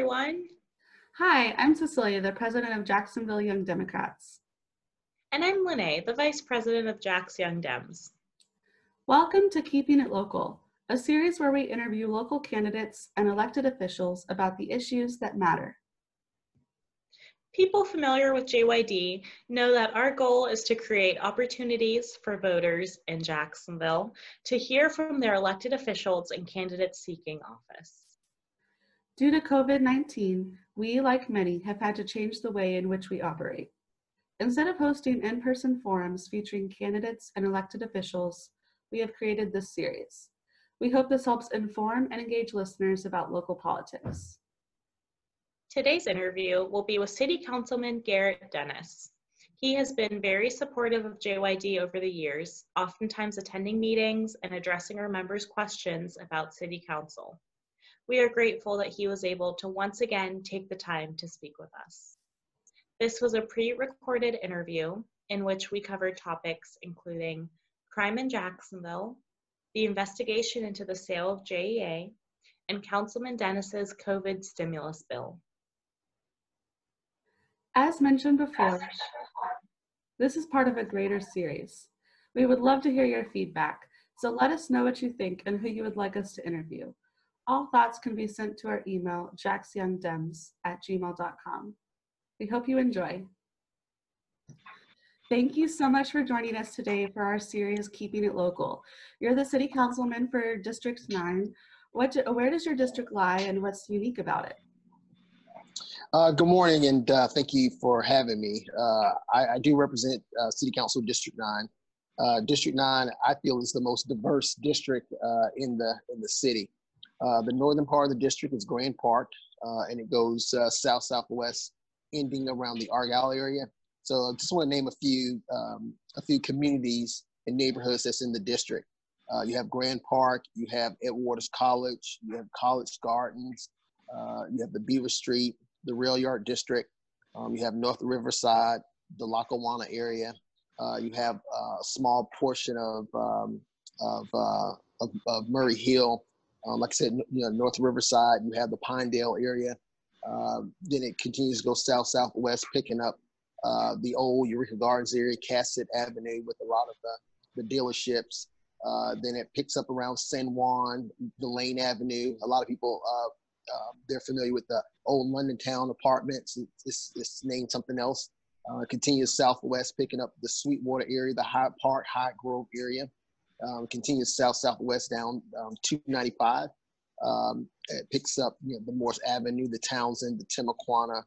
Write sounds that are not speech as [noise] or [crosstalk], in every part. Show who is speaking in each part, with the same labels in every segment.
Speaker 1: everyone.
Speaker 2: Hi, I'm Cecilia, the president of Jacksonville Young Democrats.
Speaker 1: And I'm Lene, the vice president of Jax Young Dems.
Speaker 2: Welcome to Keeping It Local, a series where we interview local candidates and elected officials about the issues that matter.
Speaker 1: People familiar with JYD know that our goal is to create opportunities for voters in Jacksonville to hear from their elected officials and candidates seeking office.
Speaker 2: Due to COVID 19, we, like many, have had to change the way in which we operate. Instead of hosting in person forums featuring candidates and elected officials, we have created this series. We hope this helps inform and engage listeners about local politics.
Speaker 1: Today's interview will be with City Councilman Garrett Dennis. He has been very supportive of JYD over the years, oftentimes attending meetings and addressing our members' questions about City Council. We are grateful that he was able to once again take the time to speak with us. This was a pre-recorded interview in which we covered topics including crime in Jacksonville, the investigation into the sale of JEA, and Councilman Dennis's COVID stimulus bill.
Speaker 2: As mentioned before, this is part of a greater series. We would love to hear your feedback, so let us know what you think and who you would like us to interview. All thoughts can be sent to our email, jaxyoungdems at gmail.com. We hope you enjoy. Thank you so much for joining us today for our series, Keeping It Local. You're the City Councilman for District 9. What, where does your district lie and what's unique about it?
Speaker 3: Uh, good morning and uh, thank you for having me. Uh, I, I, do represent uh, City Council District 9. Uh, district 9, I feel, is the most diverse district uh, in, the, in the city. The northern part of the district is Grand Park and it goes south southwest ending around the Argyle area. So I just want to name a few um, a few communities and neighborhoods that's in the district. Uh, you have Grand Park, you have Edward's College, you have College Gardens, uh, you have the Beaver Street, the Rail Yard District, um, you have North Riverside, the Lackawanna area. Uh, you have a small portion of um, of, uh, of, of, Murray Hill. Um, like I said, you know, North Riverside. You have the Pinedale area. Um, then it continues to go south southwest, picking up uh, the old Eureka Gardens area, Cassat Avenue, with a lot of the, the dealerships. Uh, then it picks up around San Juan, Delane Avenue. A lot of people uh, uh they're familiar with the old London Town apartments. It's, it's named something else. Uh, continues southwest, picking up the Sweetwater area, the Hyde Park, Hyde Grove area. Um, continues south southwest down um, 295. Um, it picks up you know, the Morse Avenue, the Townsend, the Timuquana,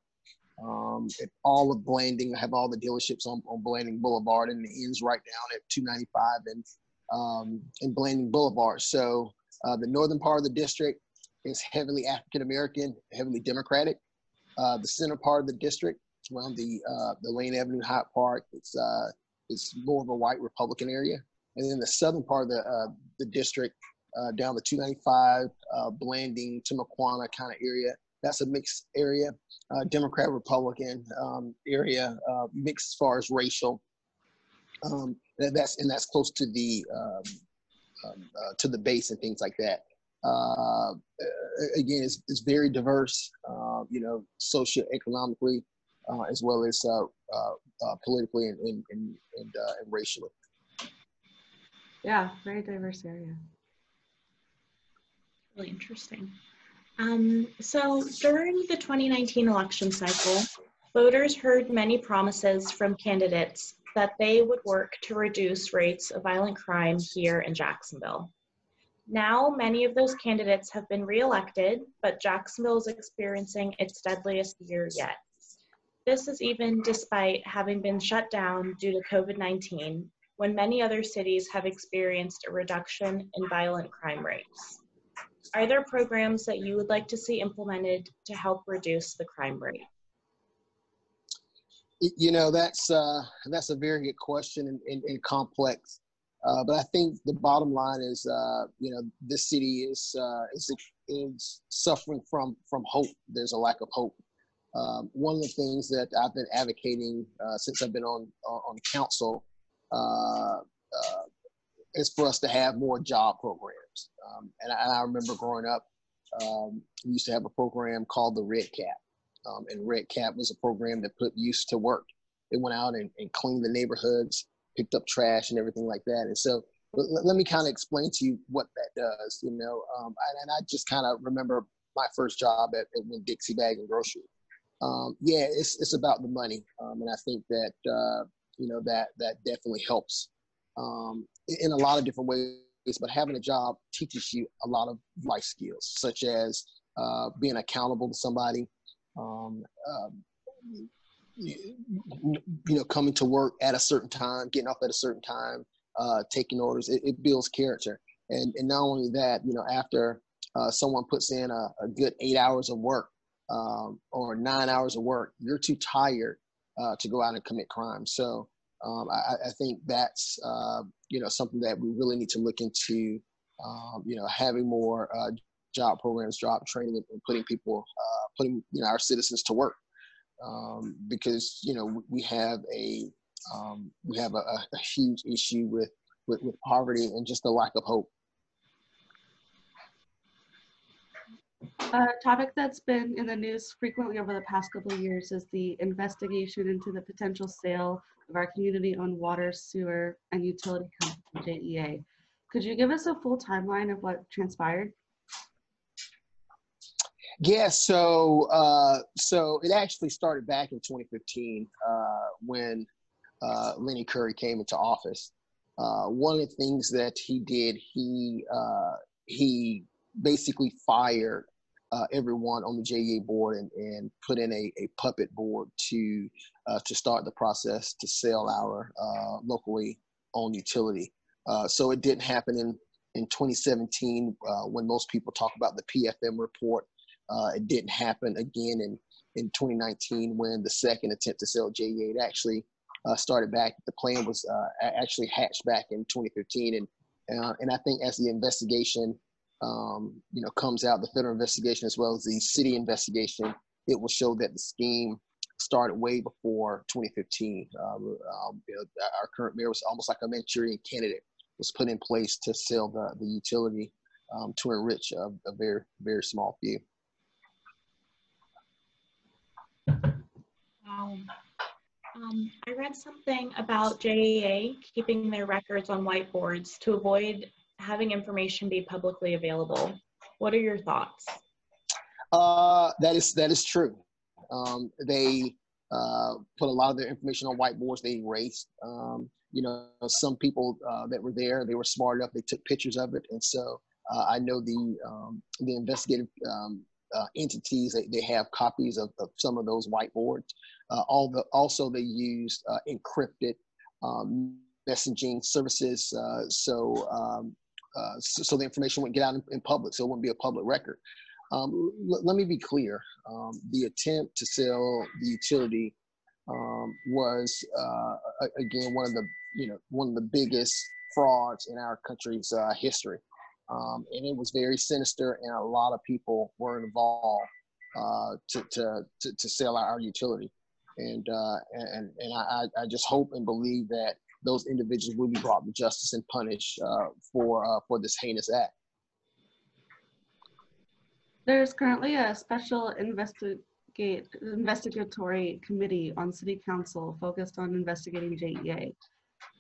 Speaker 3: um, all of Blanding. I have all the dealerships on, on Blanding Boulevard, and it ends right down at 295 and um, in Blanding Boulevard. So uh, the northern part of the district is heavily African American, heavily Democratic. Uh, the center part of the district, around the uh, the Lane Avenue Hyde Park, it's uh, it's more of a white Republican area. And then the southern part of the uh, the district uh, down the 295, uh, Blanding, Timuquana kind of area. That's a mixed area, uh, Democrat Republican um, area, uh, mixed as far as racial. Um, that's and that's close to the um, um uh, to the base and things like that. Uh, again, it's, it's very diverse, uh, you know, socioeconomically, as well as politically and, and, and, and racially.
Speaker 2: Yeah, very diverse area
Speaker 1: really interesting. Um, so during the 2019 election cycle, voters heard many promises from candidates that they would work to reduce rates of violent crime here in Jacksonville. Now, many of those candidates have been reelected, but Jacksonville is experiencing its deadliest year yet. This is even despite having been shut down due to COVID 19, when many other cities have experienced a reduction in violent crime rates. Are there programs that you would like to see implemented to help reduce the crime rate?
Speaker 3: You know, that's uh, that's a very good question and, and, and complex. Uh, but I think the bottom line is, uh, you know, this city is, uh, is is suffering from from hope. There's a lack of hope. Um, one of the things that I've been advocating uh, since I've been on on council uh, uh, is for us to have more job programs. Um, and, I, and, I, remember growing up, um, we used to have a program called the Red Cap. Um, and Red Cap was a program that put youth to work. They went out and, and cleaned the neighborhoods, picked up trash and everything like that. And so let, let me kind of explain to you what that does, you know. Um, and, and, I just kind of remember my first job at, at Winn-Dixie Bag and Grocery. Um, yeah, it's, it's about the money. Um, and I think that, uh, you know, that, that definitely helps um, in a lot of different ways. But having a job teaches you a lot of life skills, such as uh, being accountable to somebody, um, um, you, you know, coming to work at a certain time, getting off at a certain time, uh, taking orders. It, it, builds character, and and not only that, you know, after uh, someone puts in a, a, good eight hours of work um, or nine hours of work, you're too tired uh, to go out and commit crime. So um, I, I, think that's uh, you know something that we really need to look into. Um, you know, having more uh, job programs, job training, and putting people, uh, putting you know our citizens to work, um, because you know we have a um, we have a, a, huge issue with, with with poverty and just the lack of hope.
Speaker 2: A topic that's been in the news frequently over the past couple of years is the investigation into the potential sale of our community-owned water, sewer, and utility company, JEA. Could you give us a full timeline of what transpired?
Speaker 3: Yeah, so uh, so it actually started back in 2015 uh, when uh, Lenny Curry came into office. Uh, one of the things that he did, he uh, he basically fired uh, everyone on the JEA board and, and put in a, a puppet board to to start the process to sell our locally owned utility. so it didn't happen in in 2017 when most people talk about the PFM report uh, it didn't happen again in, in 2019 when the second attempt to sell JEA actually uh, started back. The plan was uh, actually hatched back in 2015, and uh, and I think as the investigation, um, you know, comes out, the federal investigation as well as the city investigation, it will show that the scheme started way before 2015. Um, um, our current mayor was almost like a Manchurian candidate was put in place to sell the, the utility um, to enrich a, a very, very small few.
Speaker 1: Um, um, I read something about JEA keeping their records on whiteboards to avoid having information be publicly available. What are your thoughts?
Speaker 3: Uh, that is that is true. Um, they uh, put a lot of their information on whiteboards. They erased. Um, you know, some people uh, that were there, they were smart enough. They took pictures of it, and so uh, I know the um, the investigative um, uh, entities. They, they have copies of, of some of those whiteboards. Uh, all the, also, they used encrypted um, messaging services. So, um, uh, so, the information wouldn't get out in, in, public, so it wouldn't be a public record. Um, let me be clear. Um, the attempt to sell the utility um, was, uh, again, one of the you know one of the biggest frauds in our country's history. Um, and it was very sinister, and a lot of people were involved uh, to, to, to, to, sell our utility. And, uh, and, and I, I just hope and believe that those individuals will be brought to justice and punished uh, for, uh, for this heinous act.
Speaker 2: There's currently a special investigate, investigatory committee on City Council focused on investigating JEA.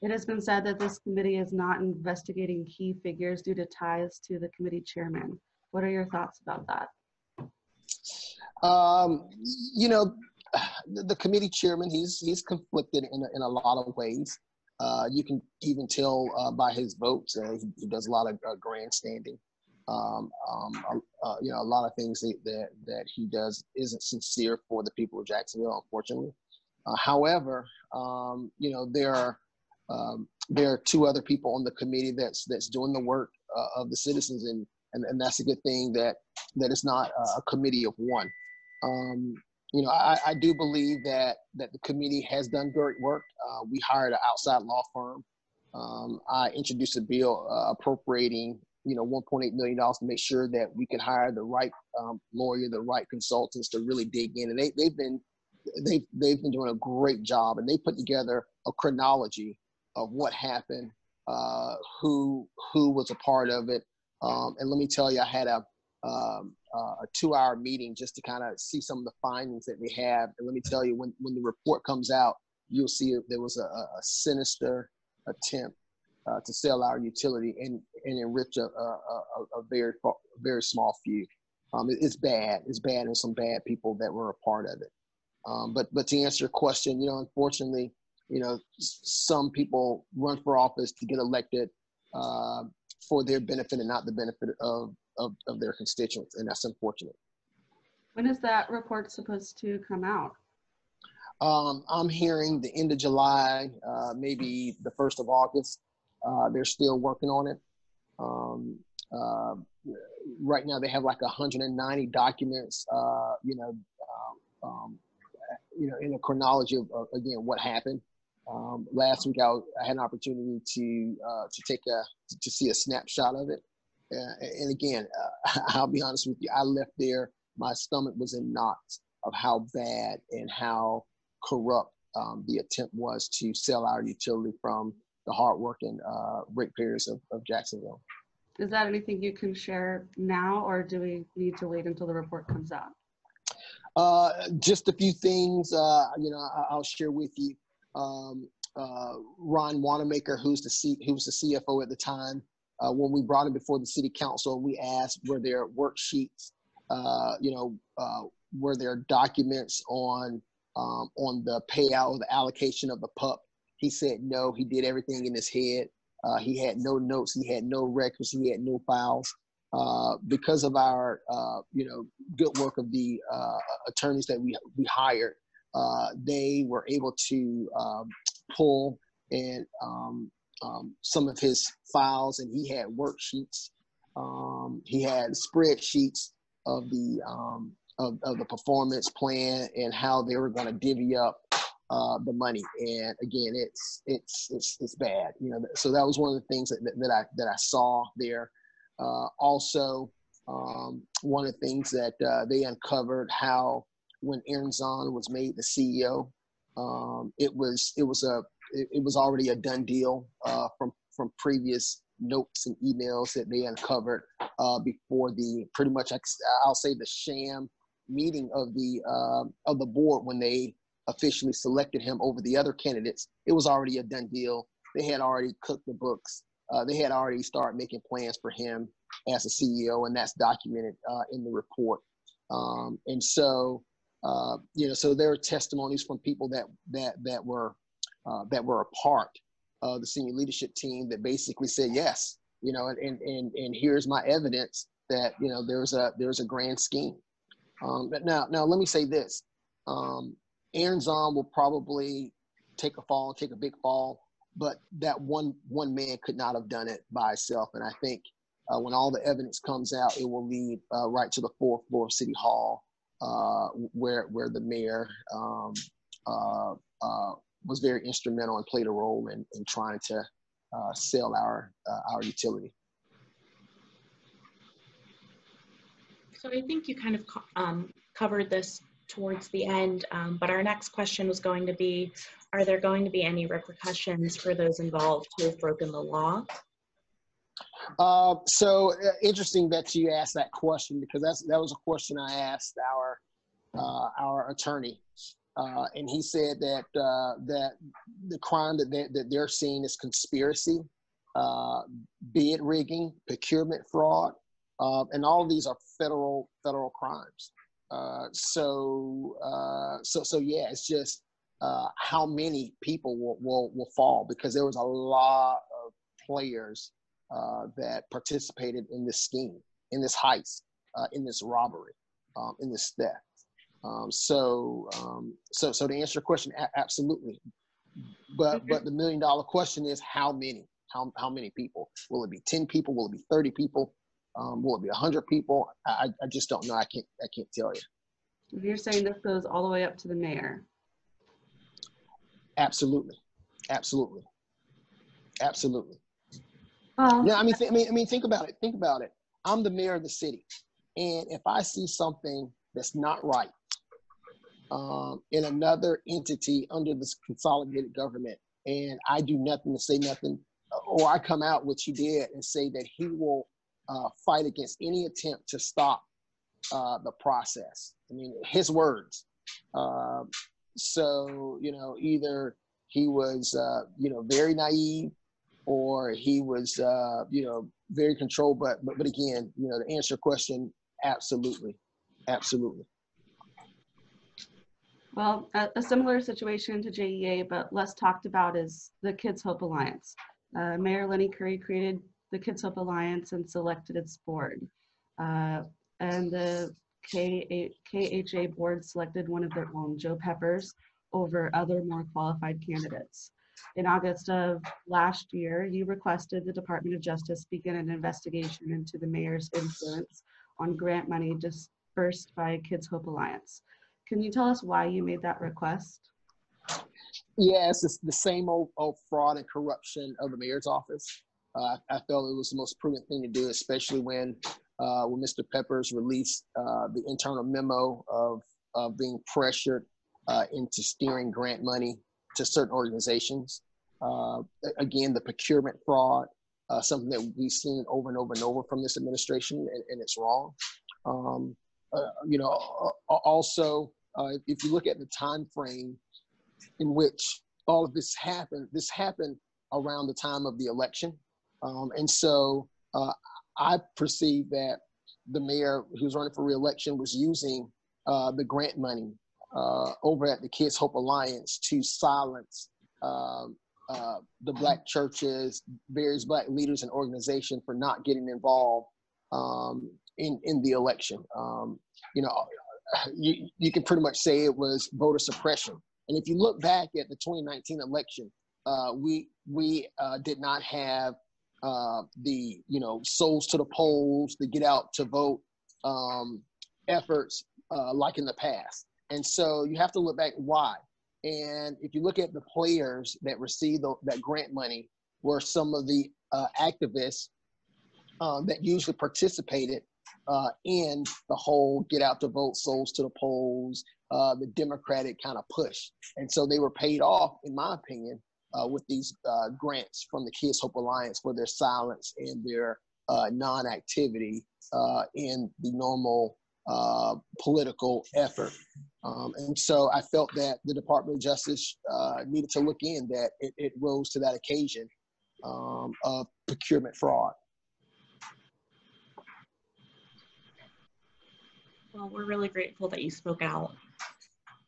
Speaker 2: It has been said that this committee is not investigating key figures due to ties to the committee chairman. What are your thoughts about that?
Speaker 3: Um, you know, the committee chairman, he's he's conflicted in a, in a lot of ways. Uh, you can even tell uh, by his votes. Uh, he, he, does a lot of uh, grandstanding. Um, um, uh, you know, a lot of things that, that, that he does isn't sincere for the people of Jacksonville, unfortunately. However, um, you know, there are um, there are two other people on the committee that's that's doing the work of the citizens, and, and and that's a good thing that that it's not a committee of one. Um, you know, I, I, do believe that that the committee has done great work. Uh, we hired an outside law firm. Um, I introduced a bill uh, appropriating, you know, 1.8 million dollars to make sure that we can hire the right um, lawyer, the right consultants to really dig in, and they they've been they've they've been doing a great job, and they put together a chronology of what happened, uh, who who was a part of it. Um, and let me tell you, I had a um, a two-hour meeting just to kind of see some of the findings that they have. And let me tell you, when when the report comes out, you'll see there was a, a sinister attempt uh, to sell our utility and, and enrich a, a, a, very very small few. Um, it, it's bad. It's bad, and some bad people that were a part of it. Um, but but to answer your question, you know, unfortunately, you know, some people run for office to get elected uh, for their benefit and not the benefit of, of of their constituents, and that's unfortunate.
Speaker 2: When is that report supposed to come out?
Speaker 3: Um, I'm hearing the end of July, uh, maybe the first of August. Uh, they're still working on it. Um, uh, right now, they have like 190 documents. Uh, you know, um, um, you know, in a chronology of, of again what happened. Um, last week, I, I, had an opportunity to uh, to take a to see a snapshot of it. And again, uh, [laughs] I'll be honest with you, I left there. My stomach was in knots of how bad and how corrupt um, the attempt was to sell our utility from the hardworking uh, ratepayers of, of Jacksonville.
Speaker 2: Is that anything you can share now, or do we need to wait until the report comes out?
Speaker 3: Uh, just a few things, uh, you know, I, will share with you. Um, uh, Ron Wannemacher, who's the C, who was the CFO at the time, uh, when we brought him before the city council, we asked were there worksheets, uh, you know, uh, were there documents on um, on the payout or the allocation of the PUP. He said no. He did everything in his head. Uh, he had no notes. He had no records. He had no files. Uh, because of our, uh, you know, good work of the attorneys that we we hired, they were able to um, pull and um, um, some of his files, and he had worksheets. Um, he had spreadsheets of the um, of, of the performance plan and how they were going to divvy up uh, the money. And again, it's it's it's it's bad. You know, so that was one of the things that, that, I that I saw there. Uh, also, um, one of the things that uh, they uncovered how when Aaron Zahn was made the CEO, um, it was it was a it, it was already a done deal uh, from from previous notes and emails that they uncovered uh, before the pretty much I'll say the sham meeting of the uh, of the board when they officially selected him over the other candidates, it was already a done deal. They had already cooked the books. Uh, they had already started making plans for him as a CEO, and that's documented uh, in the report. Um, and so, uh, you know, so there are testimonies from people that that that were uh, that were a part of the senior leadership team that basically said yes, you know, and and and here's my evidence that you know there's a there's a grand scheme. Um, but now, now let me say this: um, Aaron Zahn will probably take a fall, take a big fall, but that one one man could not have done it by himself. And I think uh, when all the evidence comes out, it will lead uh, right to the fourth floor of City Hall, uh, where where the mayor um, uh, uh, was very instrumental and played a role in, in trying to uh, sell our our utility.
Speaker 1: So I think you kind of um, covered this towards the end, um, but our next question was going to be, are there going to be any repercussions for those involved who have broken the law?
Speaker 3: Uh, so uh, interesting that you asked that question because that's that was a question I asked our uh, our attorney, uh, and he said that uh, that the crime that they, that they're seeing is conspiracy, uh, bid rigging, procurement fraud, uh, and all of these are federal federal crimes. Uh, so uh, so so yeah, it's just uh, how many people will, will will fall because there was a lot of players that participated in this scheme, in this heist, in this robbery, um, in this theft. Um, so um, so so to answer your question, a- absolutely. But but the million dollar question is how many? How, how many people? Will it be 10 people? Will it be 30 people? Um, will it be hundred people? I, I just don't know. I can't I can't tell you.
Speaker 2: You're saying this goes all the way up to the mayor.
Speaker 3: Absolutely, absolutely, absolutely. Um, yeah, I mean, th- I mean, I mean, think about it. Think about it. I'm the mayor of the city, and if I see something that's not right um, in another entity under this consolidated government, and I do nothing to say nothing, or I come out, which he did, and say that he will uh, fight against any attempt to stop uh, the process. I mean, his words. Um, so, you know, either he was, uh, you know, very naive or he was, uh, you know, very controlled. But, but, but again, you know, to answer your question, absolutely. Absolutely.
Speaker 2: Well, a, a similar situation to JEA, but less talked about is the Kids Hope Alliance. Uh, Mayor Lenny Curry created the Kids Hope Alliance and selected its board. Uh, and the K- KHA board selected one of their own, Joe Peppers, over other more qualified candidates. In August of last year, you requested the Department of Justice begin an investigation into the mayor's influence on grant money dispersed by Kids Hope Alliance. Can you tell us why you made that request?
Speaker 3: Yes, it's the same old, old fraud and corruption of the mayor's office. Uh, I felt it was the most prudent thing to do, especially when uh, when Mr. Peppers released uh, the internal memo of of being pressured uh, into steering grant money to certain organizations. Uh, again, the procurement fraud, uh, something that we've seen over and over and over from this administration, and, and it's wrong. Um, you know, also if you look at the time frame in which all of this happened, this happened around the time of the election. Um, and so uh, I perceive that the mayor who's running for reelection was using uh, the grant money uh, over at the Kids Hope Alliance to silence um, uh, the black churches, various black leaders and organizations for not getting involved um, in, in the election. Um, you know, you, you can pretty much say it was voter suppression. And if you look back at the 2019 election, uh, we we uh, did not have uh, the you know souls to the polls, the get out to vote um, efforts uh, like in the past. And so you have to look back why. And if you look at the players that received the, that grant money, were some of the uh, activists um, that usually participated uh, in the whole get out to vote, souls to the polls, uh, the Democratic kind of push. And so they were paid off, in my opinion, uh, with these uh, grants from the Kids Hope Alliance for their silence and their uh, non activity uh, in the normal political effort. Um, and so I felt that the Department of Justice needed to look in that it, it rose to that occasion um, of procurement fraud.
Speaker 1: Well, we're really grateful that you spoke out.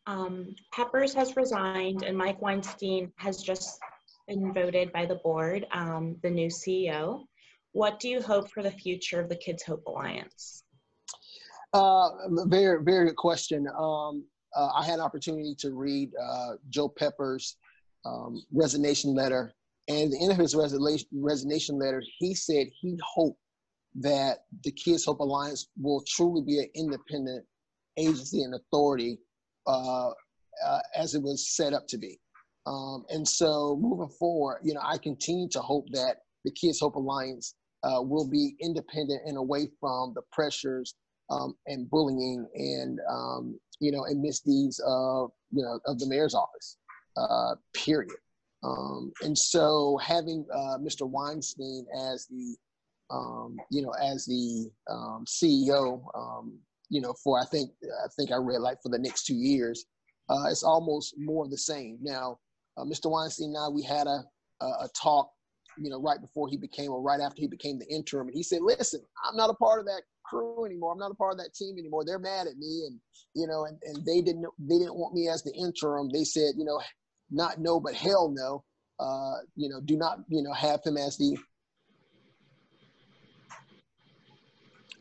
Speaker 1: Um, Peppers has resigned and Mike Weinstein has just been voted by the board, um, the new CEO. What do you hope for the future of the Kids Hope Alliance?
Speaker 3: Uh, very, very good question. Um, uh, I had an opportunity to read uh, Joe Pepper's um, resignation letter, and the end of his resignation letter, he said he hoped that the Kids Hope Alliance will truly be an independent agency and authority uh, uh, as it was set up to be. Um, and so moving forward, you know, I continue to hope that the Kids Hope Alliance uh, will be independent and away from the pressures um, and bullying and um, you know and misdeeds of you know of the mayor's office. Uh, period. Um, and so having uh, Mr. Weinstein as the um, you know, as the um, CEO, um, you know, for I think I think I read like for the next two years, uh, it's almost more of the same. Now, uh, Mr. Weinstein and I, we had a, a, a talk, you know, right before he became or right after he became the interim, and he said, "Listen, I'm not a part of that crew anymore. I'm not a part of that team anymore. They're mad at me, and you know, and, and they didn't they didn't want me as the interim. They said, you know, not no, but hell no. Uh, you know, do not you know have him as the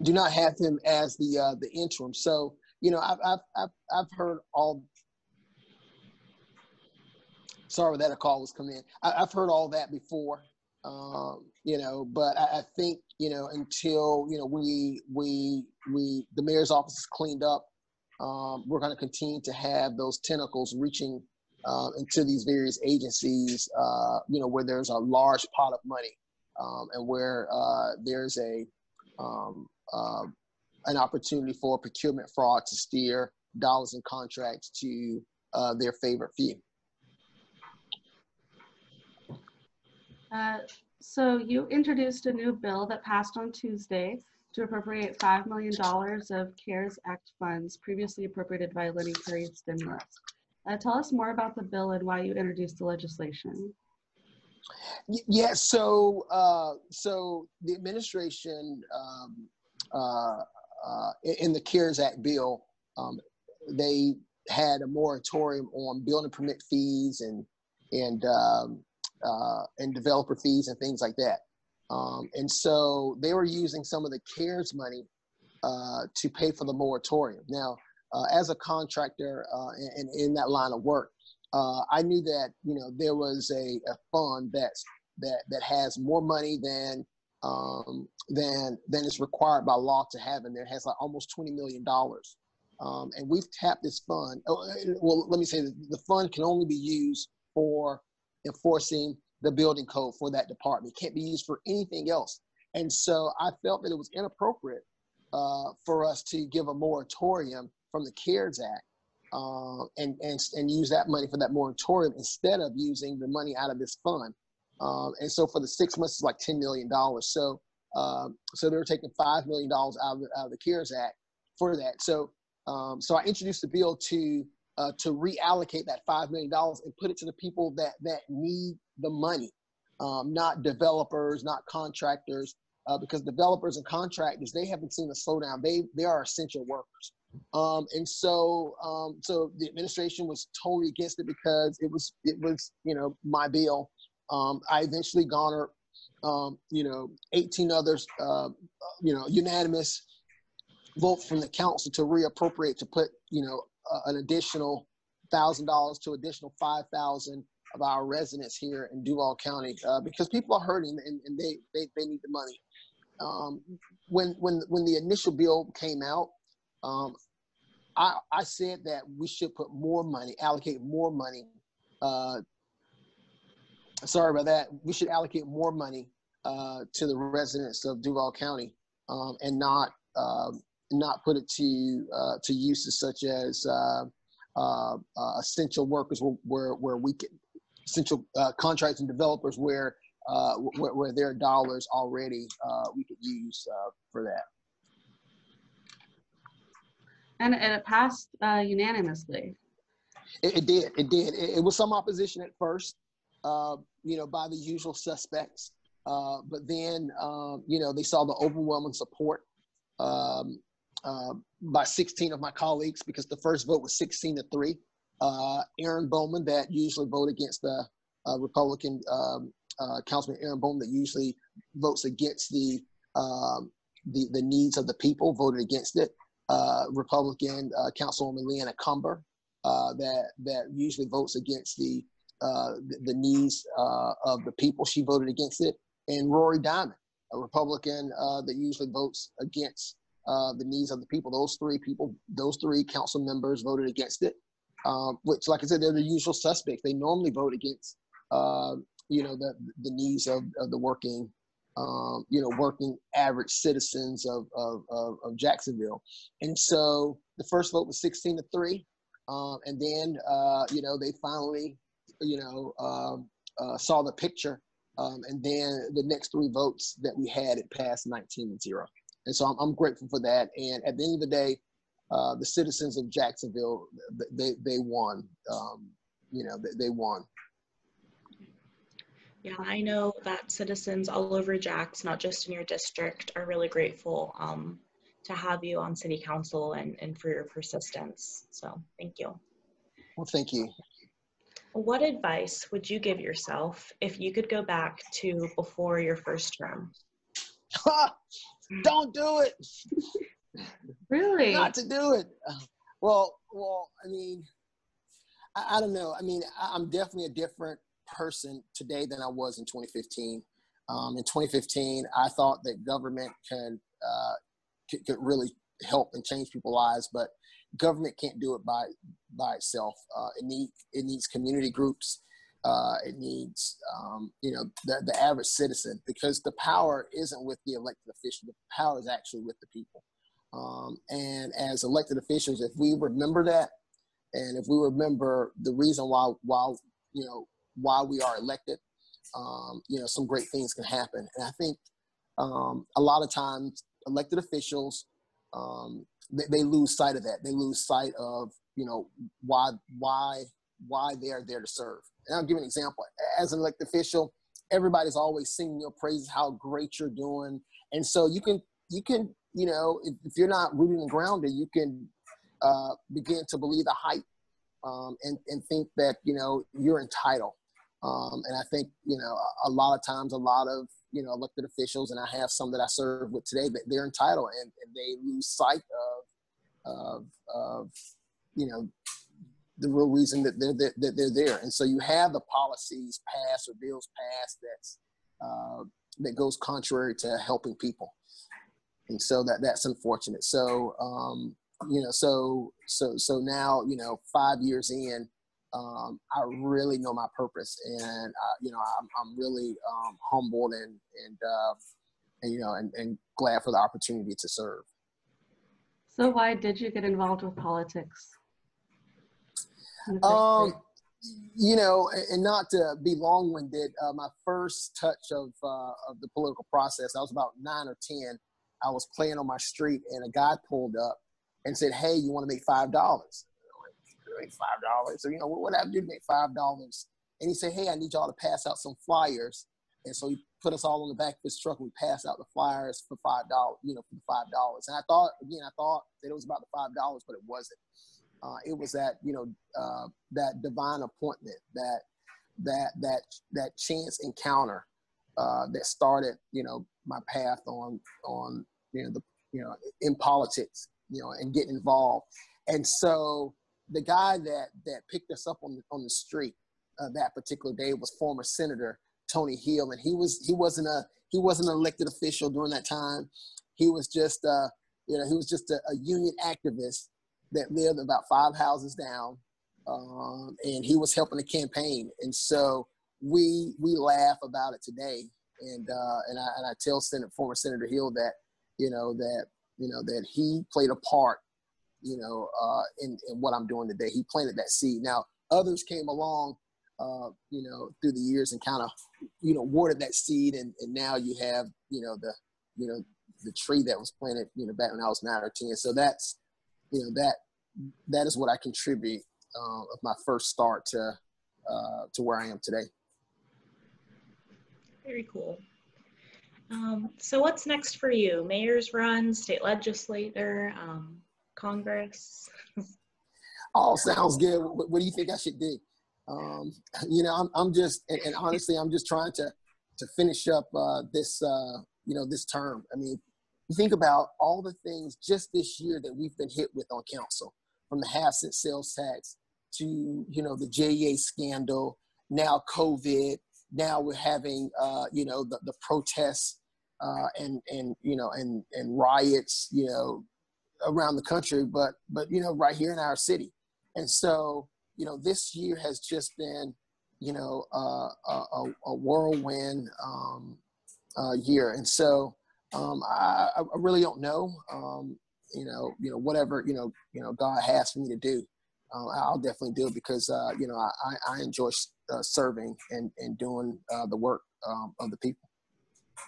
Speaker 3: do not have him as the uh, the interim. So you know, I've I've I've, I've heard all. Sorry that a call was coming in. I, have heard all that before, um, you know, but I, I, think you know until you know we we we the mayor's office is cleaned up, um, we're going to continue to have those tentacles reaching uh, into these various agencies, uh, you know, where there's a large pot of money um, and where uh, there's a um, uh, an opportunity for procurement fraud to steer dollars and contracts to uh, their favorite few.
Speaker 2: Uh, so you introduced a new bill that passed on Tuesday to appropriate $5 million of CARES Act funds previously appropriated by Lenny Curry stimulus. Uh, tell us more about the bill and why you introduced the legislation.
Speaker 3: Yeah, so uh, so the administration um, in- in the CARES Act bill, um, they had a moratorium on building permit fees and and um, uh, and developer fees and things like that. Um, and so they were using some of the CARES money uh, to pay for the moratorium. Now, uh, as a contractor uh, and in, in that line of work, uh, I knew that you know there was a, a fund that's that that has more money than um, than than is required by law to have in there. It has like almost twenty million dollars, um, and we've tapped this fund. Oh, well, let me say the fund can only be used for enforcing the building code for that department. It can't be used for anything else. And so I felt that it was inappropriate uh, for us to give a moratorium from the CARES Act uh, and, and, and use that money for that moratorium instead of using the money out of this fund. Um, and so for the six months, it's like $10 million. So, um, so they were taking $5 million out of, the, out of the CARES Act for that. So, um, so I introduced the bill to, uh, to reallocate that $5 million and put it to the people that, that need the money, um, not developers, not contractors, uh, because developers and contractors, they haven't seen a slowdown. They, they are essential workers. Um, and so, um, so the administration was totally against it because it was, it was, you know, my bill. Um, I eventually garnered, um, you know, 18 others, uh, you know, unanimous vote from the council to reappropriate to put, you know, uh, an additional thousand dollars to additional five thousand of our residents here in Duval County uh, because people are hurting and, and they, they, they need the money. Um, when when when the initial bill came out, um, I, I said that we should put more money, allocate more money. Uh, sorry about that. We should allocate more money uh, to the residents of Duval County um, and not um not put it to uh, to uses such as uh, uh, uh, essential workers where where, where we can essential uh, contracts and developers where uh, where, where their dollars already uh, we could use uh, for that.
Speaker 2: And, and it passed uh, unanimously.
Speaker 3: It, it did. It did. It, it was some opposition at first, uh, you know, by the usual suspects. Uh, but then, um, you know, they saw the overwhelming support um, uh, by 16 of my colleagues because the first vote was 16 to three. Uh, Aaron Bowman, that usually vote against the uh, Republican um, uh, Councilman Aaron Bowman, that usually votes against the um, the the needs of the people, voted against it. Uh, Republican uh, Councilwoman Leanna Cumber, uh, that that usually votes against the uh, the, needs uh, of the people. She voted against it, and Rory Diamond, a Republican uh, that usually votes against uh, the needs of the people. Those three people, those three council members voted against it. Um, which, like I said, they're the usual suspects. They normally vote against, uh, you know, the the needs of, of the working, um, you know, working average citizens of, of of of Jacksonville. And so the first vote was 16 to three. Um, and then, uh, you know, they finally, you know, um, uh, saw the picture. Um, and then the next three votes that we had, it passed 19 to zero. And so I'm, I'm grateful for that. And at the end of the day, uh, the citizens of Jacksonville, they, they won. Um, you know, they, they won.
Speaker 1: Yeah, I know that citizens all over Jax, not just in your district, are really grateful um, to have you on city council and, and for your persistence. So thank you.
Speaker 3: Well, thank you.
Speaker 1: What advice would you give yourself if you could go back to before your first term? [laughs]
Speaker 3: Don't do it.
Speaker 2: Really?
Speaker 3: Not to do it. Well, well, I mean, I, I don't know. I mean, I, I'm definitely a different person today than I was in 2015. Um, in 2015, I thought that government can uh, could, could really help and change people's lives, but government can't do it by by itself. Uh, it needs it needs community groups. Uh, it needs um, you know the, the average citizen because the power isn't with the elected official. The power is actually with the people. Um, and as elected officials, if we remember that, and if we remember the reason why why you know why we are elected, um, you know some great things can happen. And I think um, a lot of times elected officials, um, they, they lose sight of that. They lose sight of you know why why why they are there to serve. And I'll give an example. As an elected official, everybody's always singing your praises, how great you're doing, and so you can you can you know if, if you're not rooted and grounded, you can uh, begin to believe the hype um, and and think that you know you're entitled. Um, and I think you know a, lot of times, a lot of you know elected officials, and I have some that I serve with today, that they're entitled and, and they lose sight of of of you know the real reason that they're, that, that they're there. And so you have the policies passed or bills passed that's, uh, that goes contrary to helping people. And so that that's unfortunate. So, um, you know, so, so, so now, you know, five years in, um, I really know my purpose and, uh, you know, I'm, I'm really um, humbled and, and, uh, and, you know, and, and glad for the opportunity to serve.
Speaker 2: So why did you get involved with politics?
Speaker 3: Um, you know, and not to be long-winded, uh, my first touch of uh, of the political process, I was about nine or ten. I was playing on my street, and a guy pulled up and said, "Hey, you want to make five dollars?" Make five dollars. So you know, what I do to make five dollars? And he said, "Hey, I need y'all to pass out some flyers." And so he put us all on the back of his truck. And we passed out the flyers for five dollars, you know, for the five dollars. And I thought, again, I thought that it was about the five dollars, but it wasn't. Uh, it was that you know uh, that divine appointment, that that that that chance encounter uh, that started you know my path on on you know the you know in politics, you know, and getting involved. And so the guy that that picked us up on the, on the street uh, that particular day was former Senator Tony Hill, and he was he wasn't a he wasn't an elected official during that time. He was just uh, you know he was just a, a union activist that lived about five houses down, um, and he was helping the campaign. And so we we laugh about it today, and uh, and I and I tell Senator, former Senator Hill that you know that you know that he played a part, you know, uh, in in what I'm doing today. He planted that seed. Now others came along. Uh, you know, through the years and kind of, you know, watered that seed, and, and now you have, you know, the, you know, the tree that was planted, you know, back when I was nine or ten. So that's, you know, that that is what I contribute uh, of my first start to uh, to where I am today.
Speaker 1: Very cool. Um, so what's next for you? Mayor's run, state legislator, um, Congress?
Speaker 3: All sounds good. What, what, do you think I should do? Um, you know, I'm, I'm just, and, and, honestly, I'm just trying to to finish up uh, this, uh, you know, this term. I mean, you think about all the things just this year that we've been hit with on council from the half cent sales tax to you know the JEA scandal, now COVID, now we're having uh, you know the, the protests uh, and and you know and and riots you know around the country, but but you know right here in our city, and so you know this year has just been you know uh, a, a, whirlwind um, uh, year, and so um, I, I, really don't know. Um, you know, you know, whatever, you know, you know, God has for me to do, uh, I'll definitely do it because, uh, you know, I, I enjoy uh, serving and, and doing uh, the work um, of the people.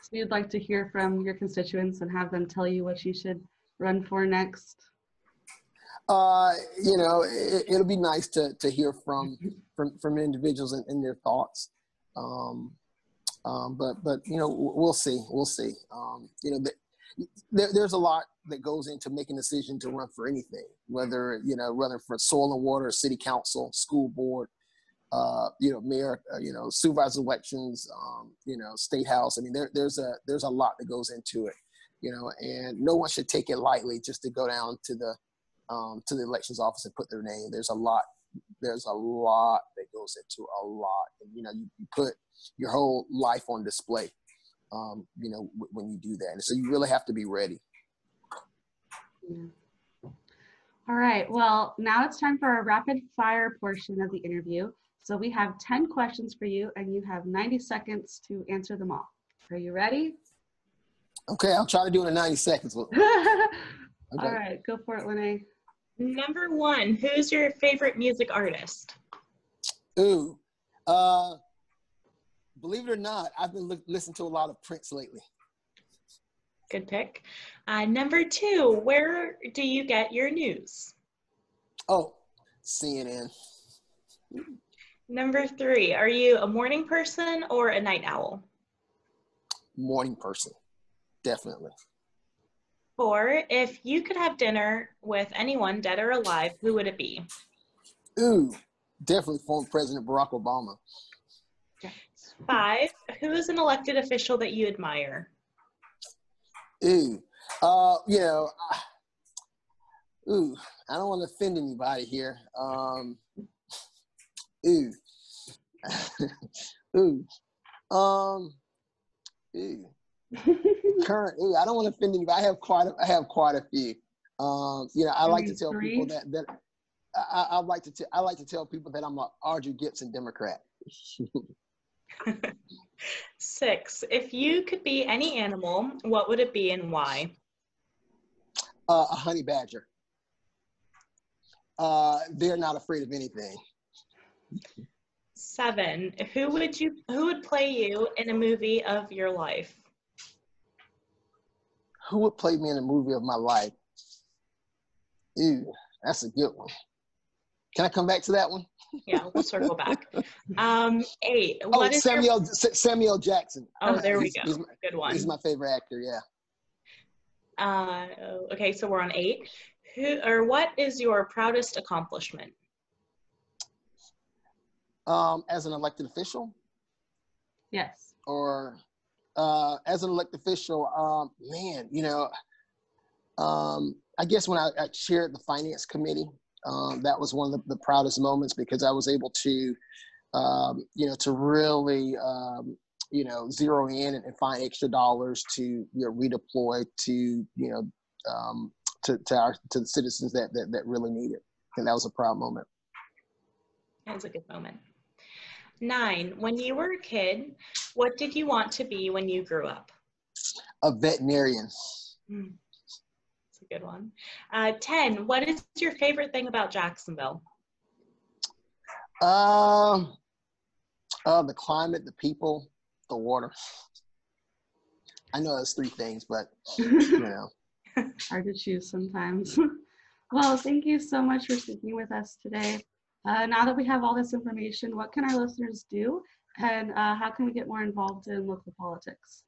Speaker 2: So you'd like to hear from your constituents and have them tell you what you should run for next?
Speaker 3: Uh, you know, it, will be nice to, to hear from, from, from individuals and, and their thoughts. Um, um, but, but, you know, we'll see, we'll see. Um, you know, the, there, there's a lot that goes into making a decision to run for anything, whether you know, whether for soil and water, city council, school board, uh, you know, mayor, uh, you know, supervisor elections, um, you know, state house. I mean, there, there's a there's a lot that goes into it, you know, and no one should take it lightly just to go down to the um, to the elections office and put their name. There's a lot. There's a lot that goes into a lot, and you know, you, you put your whole life on display um, you know, w- when you do that. And so you really have to be ready.
Speaker 2: Yeah. All right. Well, now it's time for a rapid fire portion of the interview. So we have 10 questions for you, and you have 90 seconds to answer them all. Are you ready?
Speaker 3: Okay, I'll try to do it in 90 seconds. [laughs] okay.
Speaker 2: All right, go for it, Lene.
Speaker 1: Number one, who's your favorite music artist?
Speaker 3: Ooh, uh, believe it or not, I've been li- listening to a lot of Prince lately.
Speaker 1: Good pick. Uh, number two, where do you get your news?
Speaker 3: Oh, CNN.
Speaker 1: Number three, are you a morning person or a night owl?
Speaker 3: Morning person, definitely.
Speaker 1: Four, if you could have dinner with anyone dead or alive, who would it be?
Speaker 3: Ooh, definitely former President Barack Obama.
Speaker 1: Five, who is an elected official that you admire?
Speaker 3: Ooh, uh, you know, I- ooh, I don't want to offend anybody here. Um, ooh, [laughs] ooh, um, ooh, current. Ooh, I don't want to offend anybody. I have quite, a, I have quite a few. Um, you know, I like to tell
Speaker 2: three?
Speaker 3: people that that I, I- I like to t- I like to tell people that I'm a Audrey Gibson Democrat.
Speaker 1: Six, if you could be any animal, what would it be and why?
Speaker 3: Uh, a honey badger. Uh, they're not afraid of anything.
Speaker 1: Seven, who would you who would play you in a movie of your life?
Speaker 3: Who would play me in a movie of my life? Ooh, that's a good one. Can I come back to that one?
Speaker 1: Yeah, we'll circle back. Um, eight,
Speaker 3: Oh,
Speaker 1: what is your
Speaker 3: Samuel S- Samuel Jackson.
Speaker 1: Oh, there we
Speaker 3: He's-
Speaker 1: go.
Speaker 3: He's my,
Speaker 1: good one?
Speaker 3: he's my favorite actor. Yeah.
Speaker 1: Uh, okay, so we're on eight. Who or what is your proudest accomplishment?
Speaker 3: Um, as an elected official,
Speaker 2: Yes.
Speaker 3: or uh, as an elected official, um, man, you know, um, I guess when I, I chaired the finance committee, um, that was one of the, the proudest moments because I was able to, um, you know, to really, um, you know, zero in and, and find extra dollars to you know redeploy to you know um, to to our to the citizens that that, that really need it. And that was a proud moment.
Speaker 1: That was a good moment. Nine, when you were a kid, what did you want to be when you grew up?
Speaker 3: A veterinarian.
Speaker 1: Hmm, That's a good one. Uh, 10, what is your favorite thing about Jacksonville?
Speaker 3: Um, uh, the climate, the people, the water. I know that's three things, but you [laughs] know,
Speaker 2: Hard to choose sometimes. [laughs] well, thank you so much for speaking with us today. Uh, now that we have all this information, what can our listeners do and uh, how can we get more involved in local politics?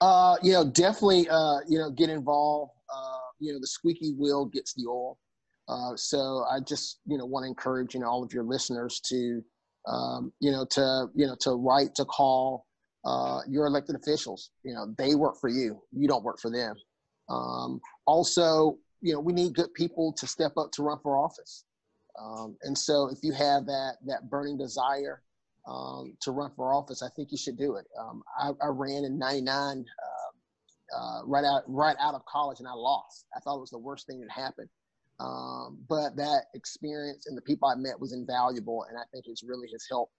Speaker 3: uh, you know, definitely, uh, you know, get involved. Uh, you know, the squeaky wheel gets the oil. Uh, so I just, you know, want to encourage, you know, all of your listeners to, um, you know, to, you know, to write, to call your elected officials. You know, they work for you. You don't work for them. Um, also, you know, we need good people to step up to run for office. Um, and so if you have that, that burning desire um, to run for office, I think you should do it. Um, I, I ran in 99 uh, uh, right out right out of college and I lost. I thought it was the worst thing that happened. Um, but that experience and the people I met was invaluable, and I think it's really has helped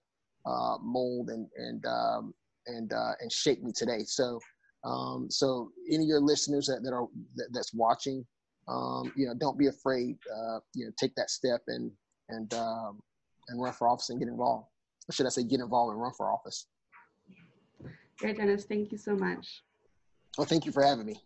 Speaker 3: uh, mold and and um, and uh, and shape me today. So um, so any of your listeners that, that are that, that's watching, um, you know, don't be afraid. Uh, you know, take that step and and um, and run for office and get involved. Or should I say, get involved and run for office?
Speaker 2: Great, Dennis. Thank you so much.
Speaker 3: Well, thank you for having me.